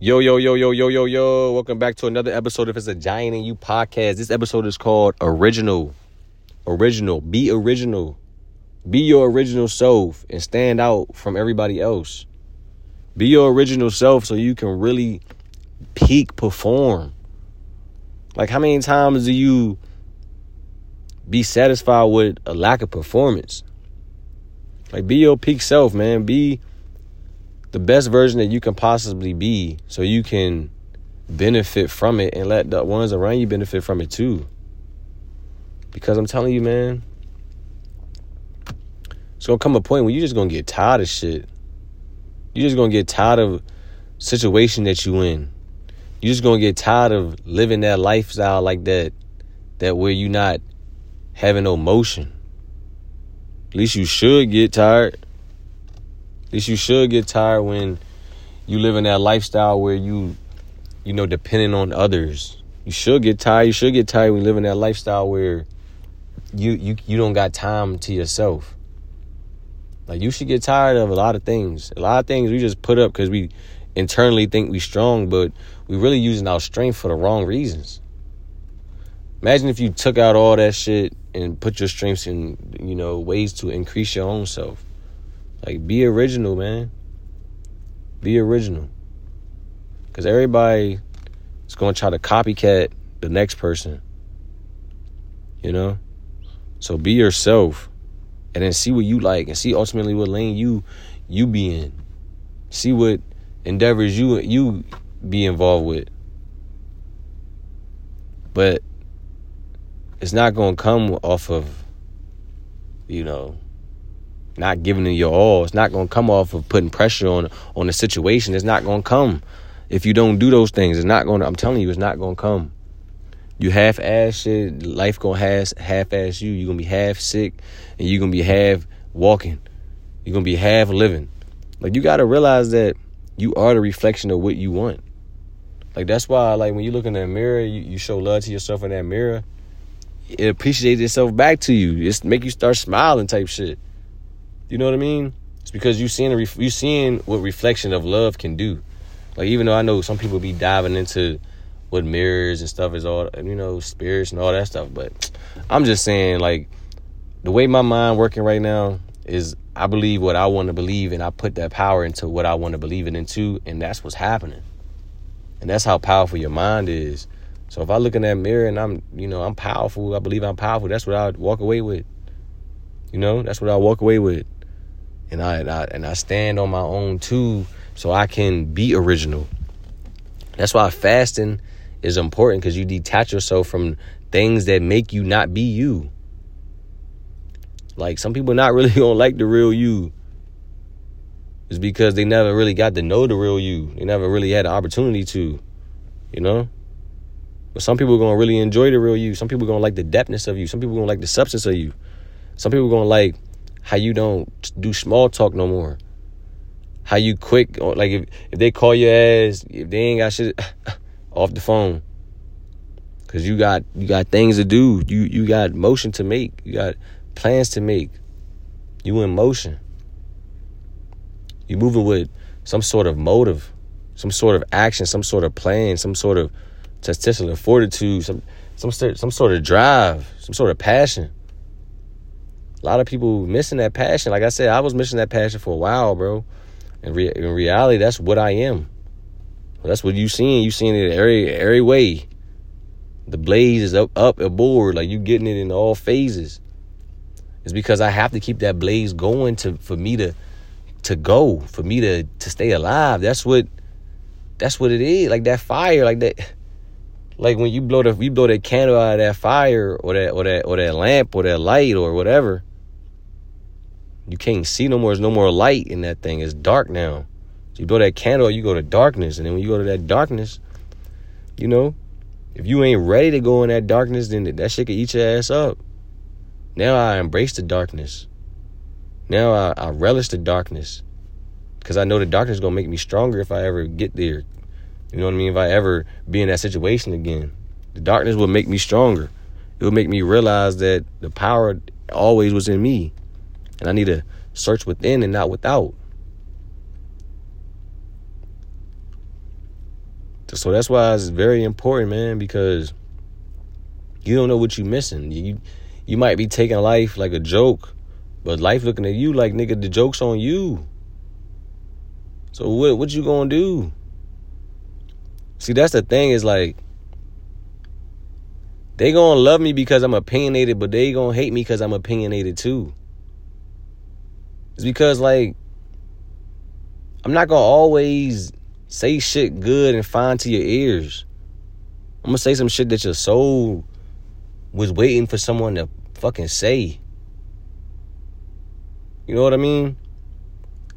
Yo, yo, yo, yo, yo, yo, yo. Welcome back to another episode of It's a Giant in You podcast. This episode is called Original. Original. Be original. Be your original self and stand out from everybody else. Be your original self so you can really peak perform. Like, how many times do you be satisfied with a lack of performance? Like, be your peak self, man. Be the best version that you can possibly be so you can benefit from it and let the ones around you benefit from it too. Because I'm telling you, man, it's gonna come a point where you're just gonna get tired of shit. You're just gonna get tired of situation that you in. You're just gonna get tired of living that lifestyle like that, that where you're not having no motion. At least you should get tired. Least you should get tired when you live in that lifestyle where you, you know, depending on others. You should get tired. You should get tired when you live in that lifestyle where you you you don't got time to yourself. Like you should get tired of a lot of things. A lot of things we just put up because we internally think we strong, but we really using our strength for the wrong reasons. Imagine if you took out all that shit and put your strengths in, you know, ways to increase your own self. Like, be original, man. Be original. Because everybody is going to try to copycat the next person. You know? So be yourself. And then see what you like and see ultimately what lane you you be in. See what endeavors you you be involved with. But it's not to come off of you know not giving it your all. It's not gonna come off of putting pressure on on the situation. It's not gonna come if you don't do those things. It's not gonna. I'm telling you, it's not gonna come. You half ass shit. Life gonna half half ass you. You're gonna be half sick, and you're gonna be half walking. You're gonna be half living. Like you gotta realize that you are the reflection of what you want. Like that's why, like when you look in that mirror, you, you show love to yourself in that mirror. It appreciates itself back to you. It's make you start smiling type shit. You know what I mean? It's because you seeing ref- you seeing what reflection of love can do. Like even though I know some people be diving into what mirrors and stuff is all you know spirits and all that stuff, but I'm just saying like the way my mind working right now is I believe what I want to believe and I put that power into what I want to believe it into and that's what's happening. And that's how powerful your mind is. So if I look in that mirror and I'm, you know, I'm powerful, I believe I'm powerful, that's what I walk away with. You know, that's what I walk away with and I, and I and I stand on my own too, so I can be original. That's why fasting is important because you detach yourself from things that make you not be you. Like some people not really gonna like the real you. It's because they never really got to know the real you. They never really had the opportunity to, you know. But some people are gonna really enjoy the real you. Some people are gonna like the depthness of you. Some people are gonna like the substance of you. Some people are gonna like how you don't do small talk no more. How you quick, like if, if they call your ass, if they ain't got shit off the phone, cause you got you got things to do. You you got motion to make. You got plans to make. You in motion. You moving with some sort of motive, some sort of action, some sort of plan, some sort of testicular fortitude, some some some sort of drive, some sort of passion a lot of people missing that passion. Like I said, I was missing that passion for a while, bro. In, re- in reality, that's what I am. That's what you seeing. You seeing it every every way. The blaze is up up aboard, like you getting it in all phases. It's because I have to keep that blaze going to for me to to go, for me to to stay alive. That's what that's what it is. Like that fire, like that like when you blow the you blow that candle out of that fire or that or that or that lamp or that light or whatever you can't see no more. There's no more light in that thing. It's dark now. So you blow that candle, you go to darkness. And then when you go to that darkness, you know, if you ain't ready to go in that darkness, then that shit could eat your ass up. Now I embrace the darkness. Now I, I relish the darkness. Because I know the darkness is going to make me stronger if I ever get there. You know what I mean? If I ever be in that situation again. The darkness will make me stronger. It will make me realize that the power always was in me. And I need to search within and not without. So that's why it's very important, man, because you don't know what you're missing. You you might be taking life like a joke, but life looking at you like nigga, the joke's on you. So what what you gonna do? See, that's the thing is like they gonna love me because I'm opinionated, but they gonna hate me because I'm opinionated too. It's because like I'm not gonna always say shit good and fine to your ears. I'm gonna say some shit that your soul was waiting for someone to fucking say. You know what I mean?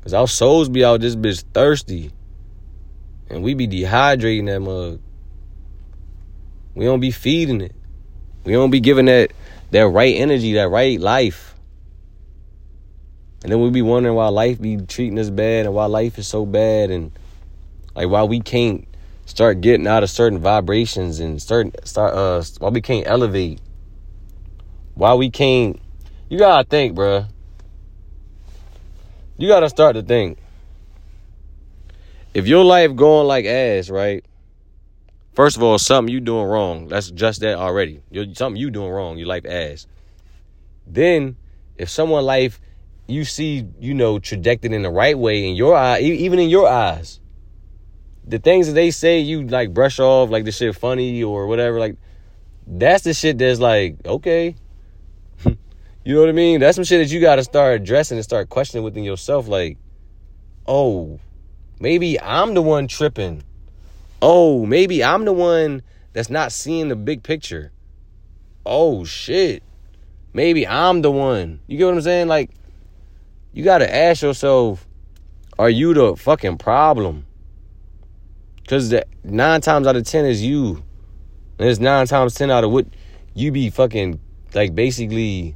Cause our souls be out this bitch thirsty. And we be dehydrating that mug. We don't be feeding it. We don't be giving that that right energy, that right life. And then we be wondering why life be treating us bad and why life is so bad and like why we can't start getting out of certain vibrations and start start uh why we can't elevate. Why we can't you gotta think, bruh. You gotta start to think. If your life going like ass, right? First of all, something you doing wrong. That's just that already. You're, something you doing wrong. Your life ass. Then, if someone life you see, you know, trajected in the right way in your eye, even in your eyes, the things that they say you like brush off like the shit funny or whatever, like that's the shit that's like okay. you know what I mean? That's some shit that you got to start addressing and start questioning within yourself. Like, oh, maybe I'm the one tripping oh, maybe I'm the one that's not seeing the big picture. Oh shit. Maybe I'm the one. You get what I'm saying? Like, you gotta ask yourself, are you the fucking problem? Cause the nine times out of ten is you. And it's nine times ten out of what you be fucking like basically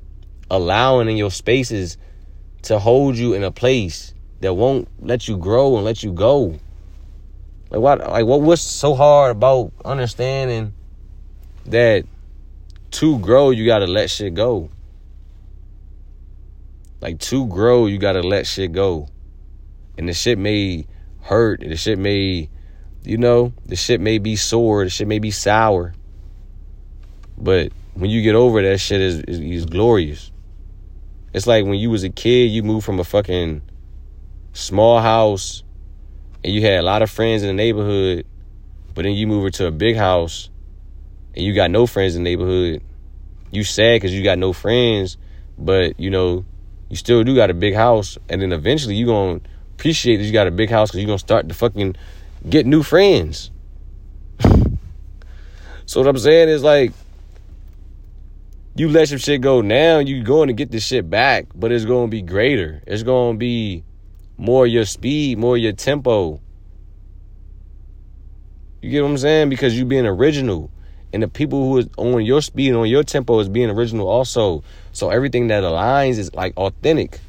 allowing in your spaces to hold you in a place that won't let you grow and let you go. Like what? Like what? What's so hard about understanding that to grow you gotta let shit go. Like to grow you gotta let shit go, and the shit may hurt. The shit may, you know, the shit may be sore. The shit may be sour. But when you get over that shit is, is, is glorious. It's like when you was a kid, you moved from a fucking small house and you had a lot of friends in the neighborhood, but then you move to a big house and you got no friends in the neighborhood, you sad because you got no friends, but you know, you still do got a big house, and then eventually you gonna appreciate that you got a big house because you're gonna start to fucking get new friends. so what I'm saying is like you let some shit go now, you going to get this shit back, but it's gonna be greater. It's gonna be more your speed, more your tempo. You get what I'm saying? Because you being original. And the people who is on your speed on your tempo is being original also. So everything that aligns is like authentic.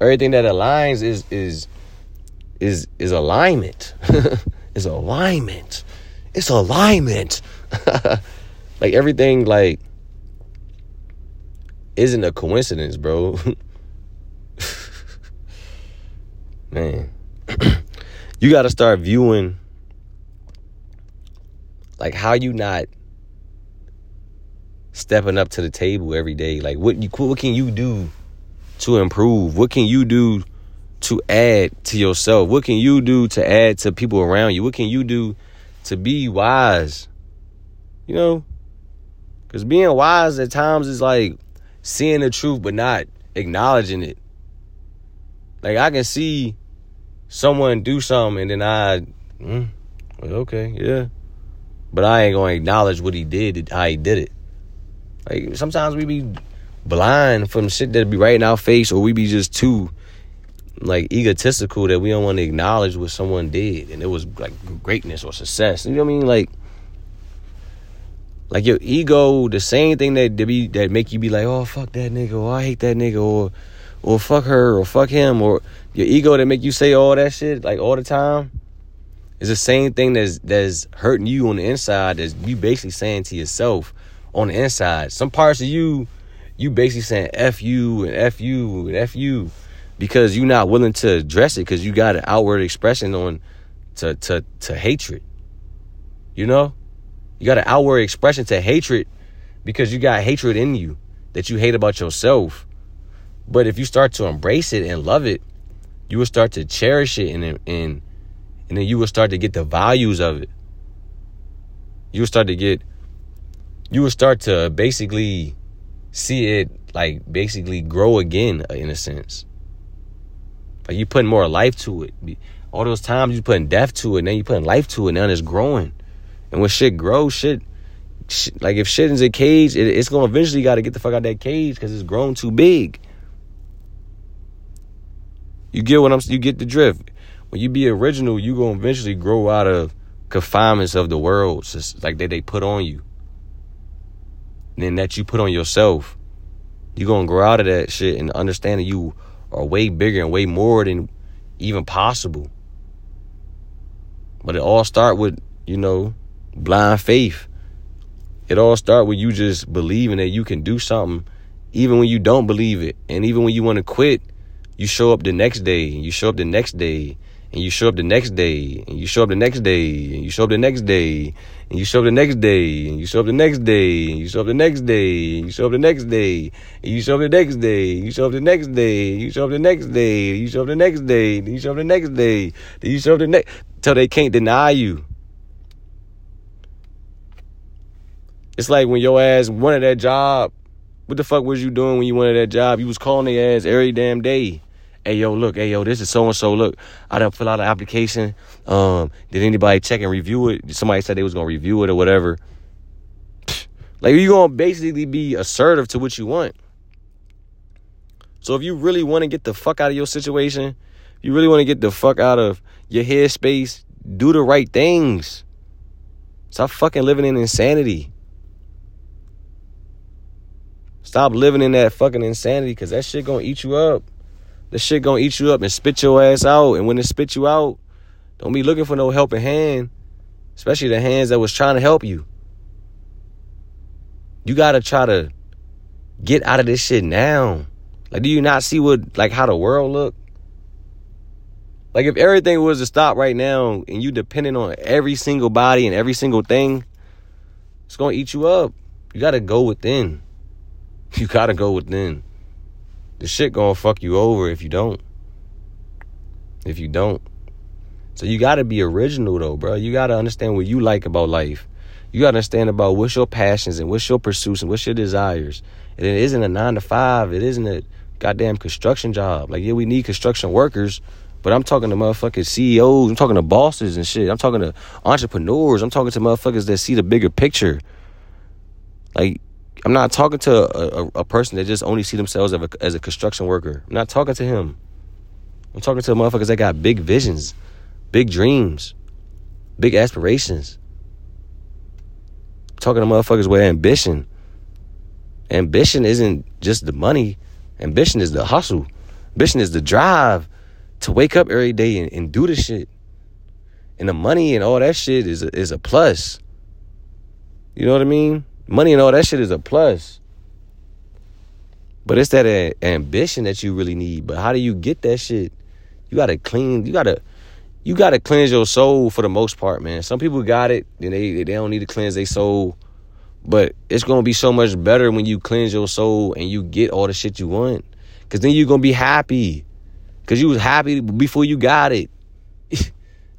Everything that aligns is is is is alignment. is alignment. It's alignment. like everything like isn't a coincidence, bro. man, you got to start viewing like how you not stepping up to the table every day. Like what you what can you do to improve? What can you do to add to yourself? What can you do to add to people around you? What can you do to be wise? You know? Cuz being wise at times is like seeing the truth but not acknowledging it. Like I can see someone do something and then I, mm, okay, yeah, but I ain't gonna acknowledge what he did, how he did it. Like sometimes we be blind from shit that be right in our face, or we be just too like egotistical that we don't want to acknowledge what someone did, and it was like greatness or success. You know what I mean? Like, like your ego, the same thing that be that make you be like, oh fuck that nigga, or I hate that nigga, or or fuck her, or fuck him, or your ego that make you say all that shit like all the time is the same thing that's that's hurting you on the inside as you basically saying to yourself on the inside. Some parts of you, you basically saying F you and F you and F you because you're not willing to address it because you got an outward expression on to to to hatred. You know? You got an outward expression to hatred because you got hatred in you that you hate about yourself. But if you start to embrace it and love it, you will start to cherish it and and and then you will start to get the values of it. You will start to get you will start to basically see it like basically grow again uh, in a sense. Like you putting more life to it. All those times you putting death to it, now you putting life to it, now it's growing. And when shit grows, shit, shit like if shit is a cage, it, it's gonna eventually got to get the fuck out that cage because it's grown too big. You get what I'm. You get the drift. When you be original, you gonna eventually grow out of confinements of the world, just like that they put on you. And then that you put on yourself. You gonna grow out of that shit and understand that you are way bigger and way more than even possible. But it all start with, you know, blind faith. It all start with you just believing that you can do something even when you don't believe it. And even when you want to quit, you show up the next day, you show up the next day, and you show up the next day, and you show up the next day, and you show up the next day, and you show up the next day, and you show up the next day, and you show up the next day, and you show up the next day, and you show up the next day, you show up the next day, you show up the next day, you show up the next day, you show up the next day, you show up the next till they can't deny you. It's like when your ass wanted that job. What the fuck was you doing when you wanted that job? You was calling their ass every damn day hey yo, look, hey yo, this is so and so. Look, I done fill out an application. Um, did anybody check and review it? Somebody said they was gonna review it or whatever. Like you're gonna basically be assertive to what you want. So if you really want to get the fuck out of your situation, you really want to get the fuck out of your headspace, do the right things. Stop fucking living in insanity. Stop living in that fucking insanity because that shit gonna eat you up. The shit gonna eat you up and spit your ass out. And when it spit you out, don't be looking for no helping hand, especially the hands that was trying to help you. You gotta try to get out of this shit now. Like, do you not see what like how the world look? Like, if everything was to stop right now and you depending on every single body and every single thing, it's gonna eat you up. You gotta go within. You gotta go within the shit gonna fuck you over if you don't. If you don't. So you gotta be original though, bro. You gotta understand what you like about life. You gotta understand about what's your passions and what's your pursuits and what's your desires. And it isn't a nine to five. It isn't a goddamn construction job. Like, yeah, we need construction workers, but I'm talking to motherfucking CEOs. I'm talking to bosses and shit. I'm talking to entrepreneurs. I'm talking to motherfuckers that see the bigger picture. Like, I'm not talking to a, a, a, person that just only see themselves as a, as a construction worker. I'm not talking to him. I'm talking to motherfuckers that got big visions, big dreams, big aspirations. I'm talking to motherfuckers with ambition. Ambition isn't just the money. Ambition is the hustle. Ambition is the drive to wake up every day and, and do the shit. And the money and all that shit is a, is a plus. You know what I mean? Money and all that shit is a plus. But it's that a- ambition that you really need. But how do you get that shit? You gotta clean. You gotta. You gotta cleanse your soul for the most part, man. Some people got it, and they they don't need to cleanse their soul. But it's gonna be so much better when you cleanse your soul and you get all the shit you want. Cause then you're gonna be happy. Cause you was happy before you got it.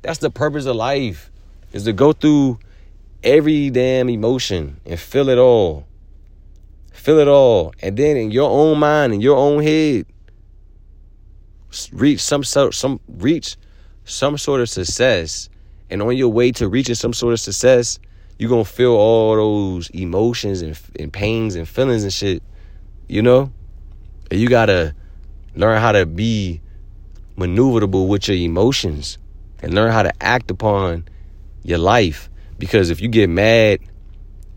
That's the purpose of life. Is to go through every damn emotion and feel it all. Feel it all. And then in your own mind, in your own head, reach some sort some reach some sort of success. And on your way to reaching some sort of success, you're gonna feel all those emotions and, and pains and feelings and shit. You know? And you gotta learn how to be maneuverable with your emotions and learn how to act upon your life because if you get mad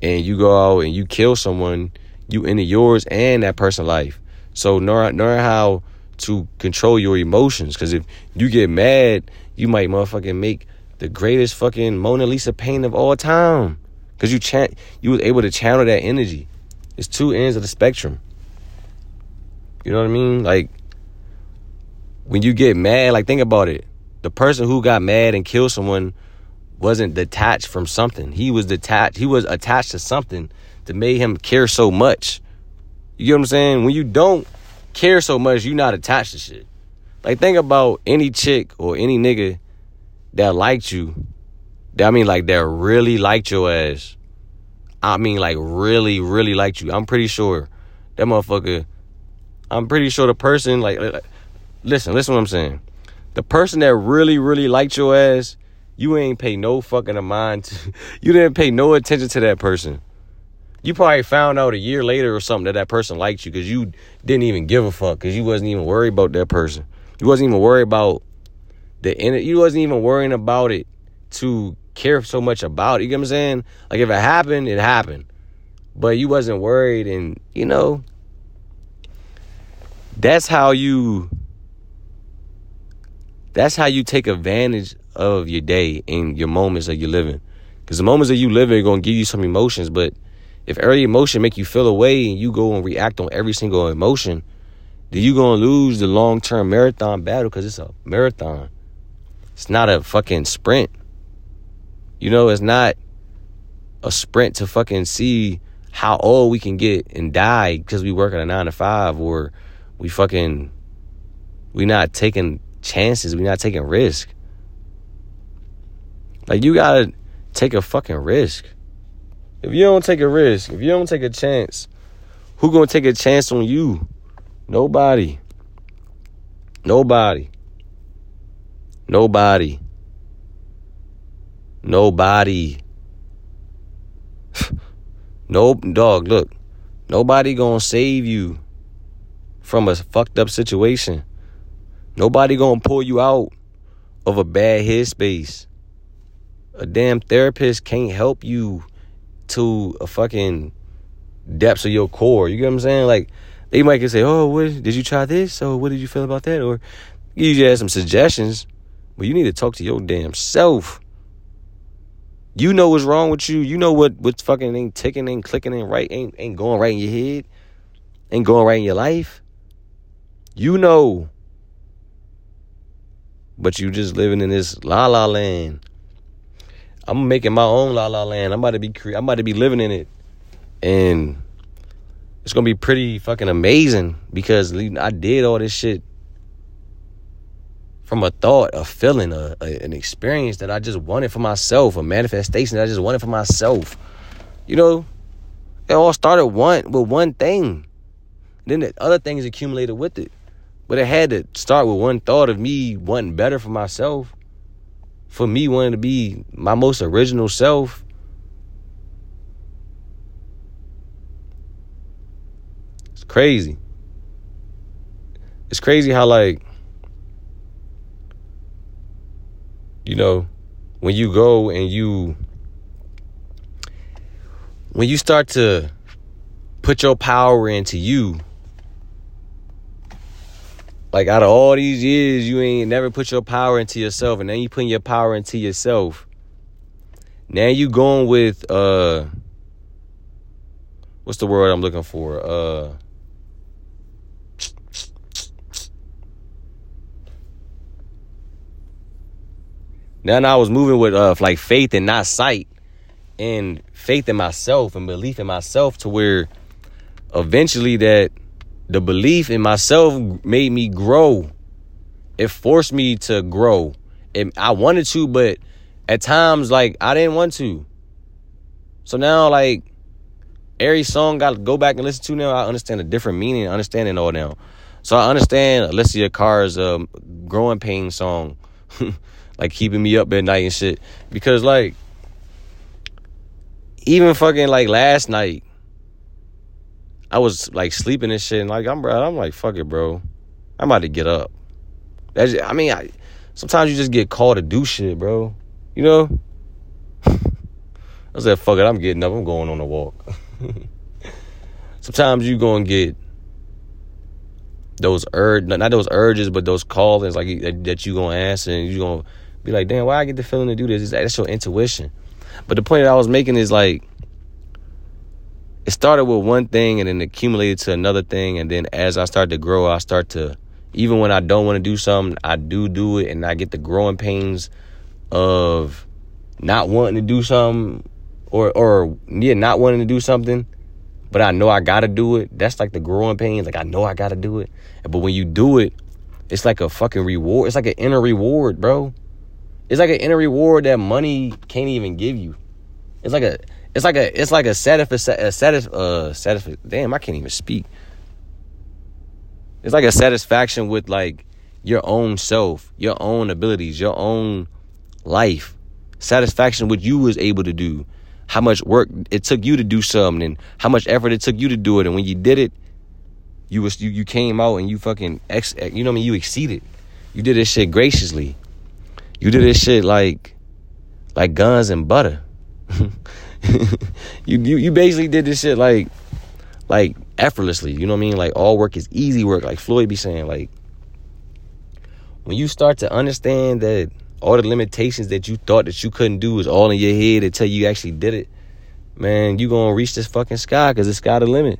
and you go out and you kill someone, you end yours and that person's life. So learn learn how to control your emotions. Cause if you get mad, you might motherfucking make the greatest fucking Mona Lisa painting of all time. Cause you chan- you was able to channel that energy. It's two ends of the spectrum. You know what I mean? Like when you get mad, like think about it. The person who got mad and killed someone wasn't detached from something. He was detached. He was attached to something that made him care so much. You get what I'm saying? When you don't care so much, you're not attached to shit. Like think about any chick or any nigga that liked you. That I mean like that really liked your ass. I mean like really, really liked you. I'm pretty sure that motherfucker. I'm pretty sure the person like, like listen, listen what I'm saying. The person that really, really liked your ass, you ain't pay no fucking mind to, you didn't pay no attention to that person. You probably found out a year later or something that that person liked you because you didn't even give a fuck because you wasn't even worried about that person. You wasn't even worried about the end. you wasn't even worrying about it to care so much about it. You get what I'm saying? Like if it happened, it happened. But you wasn't worried and you know that's how you that's how you take advantage of your day and your moments that you're living. Because the moments that you live are gonna give you some emotions, but if every emotion make you feel away and you go and react on every single emotion, then you're gonna lose the long term marathon battle because it's a marathon. It's not a fucking sprint. You know, it's not a sprint to fucking see how old we can get and die because we work at a nine to five or we fucking we not taking chances, we not taking risk. Like you gotta take a fucking risk. If you don't take a risk, if you don't take a chance, who gonna take a chance on you? Nobody. Nobody. Nobody. Nobody. nope, dog, look. Nobody gonna save you from a fucked up situation. Nobody gonna pull you out of a bad headspace. A damn therapist can't help you to a fucking depths of your core. You get what I'm saying? Like they might can say, "Oh, what did you try this? Or what did you feel about that?" Or you just have some suggestions, but you need to talk to your damn self. You know what's wrong with you. You know what what's fucking ain't ticking, ain't clicking, ain't right, ain't ain't going right in your head, ain't going right in your life. You know, but you just living in this la la land. I'm making my own La La Land. I'm about to be cre- I'm about to be living in it, and it's gonna be pretty fucking amazing because I did all this shit from a thought, a feeling, a, a, an experience that I just wanted for myself, a manifestation that I just wanted for myself. You know, it all started one with one thing. Then the other things accumulated with it. But it had to start with one thought of me wanting better for myself for me wanting to be my most original self. It's crazy. It's crazy how like you know, when you go and you when you start to put your power into you like out of all these years, you ain't never put your power into yourself, and then you putting your power into yourself. Now you going with uh, what's the word I'm looking for? Uh, now I was moving with uh like faith and not sight, and faith in myself and belief in myself to where eventually that the belief in myself made me grow. It forced me to grow. And I wanted to, but at times like I didn't want to. So now like every song got to go back and listen to now. I understand a different meaning, understanding all now. So I understand Alessia Cara's um, growing pain song, like keeping me up at night and shit. Because like even fucking like last night, I was like sleeping and shit, and like I'm, bro, I'm like, fuck it, bro. I'm about to get up. That's, I mean, I, sometimes you just get called to do shit, bro. You know. I said, fuck it, I'm getting up. I'm going on a walk. sometimes you gonna get those urge, not those urges, but those callings like that you gonna answer, and you gonna be like, damn, why I get the feeling to do this? That's your intuition. But the point that I was making is like it started with one thing and then accumulated to another thing and then as i start to grow i start to even when i don't want to do something i do do it and i get the growing pains of not wanting to do something or or yeah, not wanting to do something, but I know I gotta do it. That's like the growing pains. Like I know I gotta do it. But when you do it, it's like a fucking reward. It's like an inner reward, bro. It's like an inner reward that money can't even give you. It's like a it's like a it's like a satisf a satisf uh satisf damn I can't even speak. It's like a satisfaction with like your own self, your own abilities, your own life. Satisfaction what you was able to do. How much work it took you to do something and how much effort it took you to do it and when you did it, you was you, you came out and you fucking ex you know what I mean, you exceeded. You did this shit graciously. You did this shit like like guns and butter. you, you you basically did this shit like like effortlessly. You know what I mean? Like all work is easy work. Like Floyd be saying, like when you start to understand that all the limitations that you thought that you couldn't do is all in your head until you actually did it, man, you gonna reach this fucking sky because the sky the limit.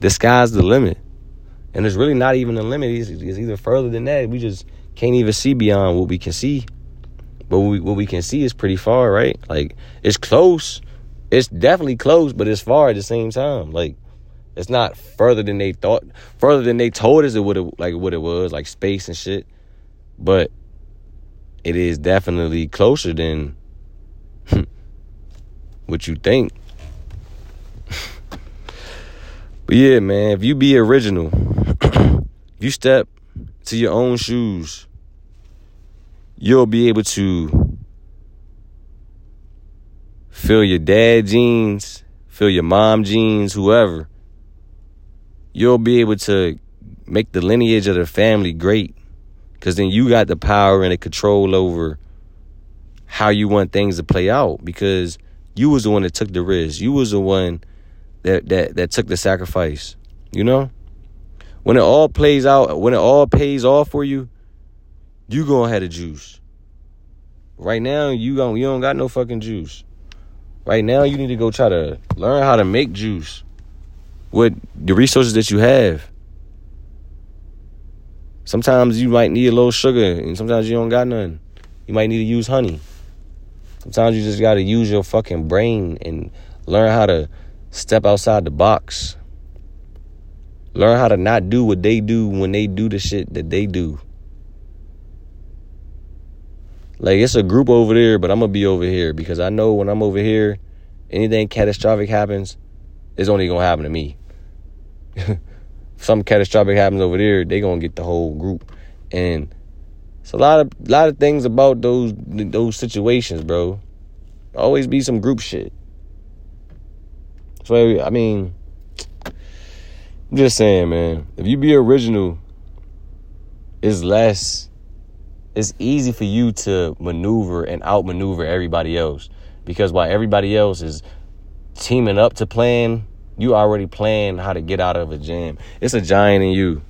The sky's the limit. And it's really not even a limit. It's, it's even further than that. We just can't even see beyond what we can see. But what we, what we can see is pretty far, right? Like it's close. It's definitely close, but it's far at the same time. Like it's not further than they thought, further than they told us it would like what it was, like space and shit. But it is definitely closer than what you think. but yeah, man, if you be original, if you step to your own shoes, you'll be able to feel your dad genes, feel your mom genes, whoever. You'll be able to make the lineage of the family great because then you got the power and the control over how you want things to play out because you was the one that took the risk. You was the one that that that took the sacrifice you know? When it all plays out when it all pays off for you you gonna have the juice. Right now you don't you don't got no fucking juice right now you need to go try to learn how to make juice with the resources that you have. Sometimes you might need a little sugar, and sometimes you don't got none. You might need to use honey. Sometimes you just got to use your fucking brain and learn how to step outside the box. Learn how to not do what they do when they do the shit that they do. Like it's a group over there, but I'm gonna be over here because I know when I'm over here, anything catastrophic happens, it's only gonna happen to me. something catastrophic happens over there, they gonna get the whole group. And it's a lot of lot of things about those those situations, bro. Always be some group shit. So I mean, I'm just saying, man. If you be original, it's less. It's easy for you to maneuver and outmaneuver everybody else because while everybody else is teaming up to plan you already plan how to get out of a jam. It's a giant in you.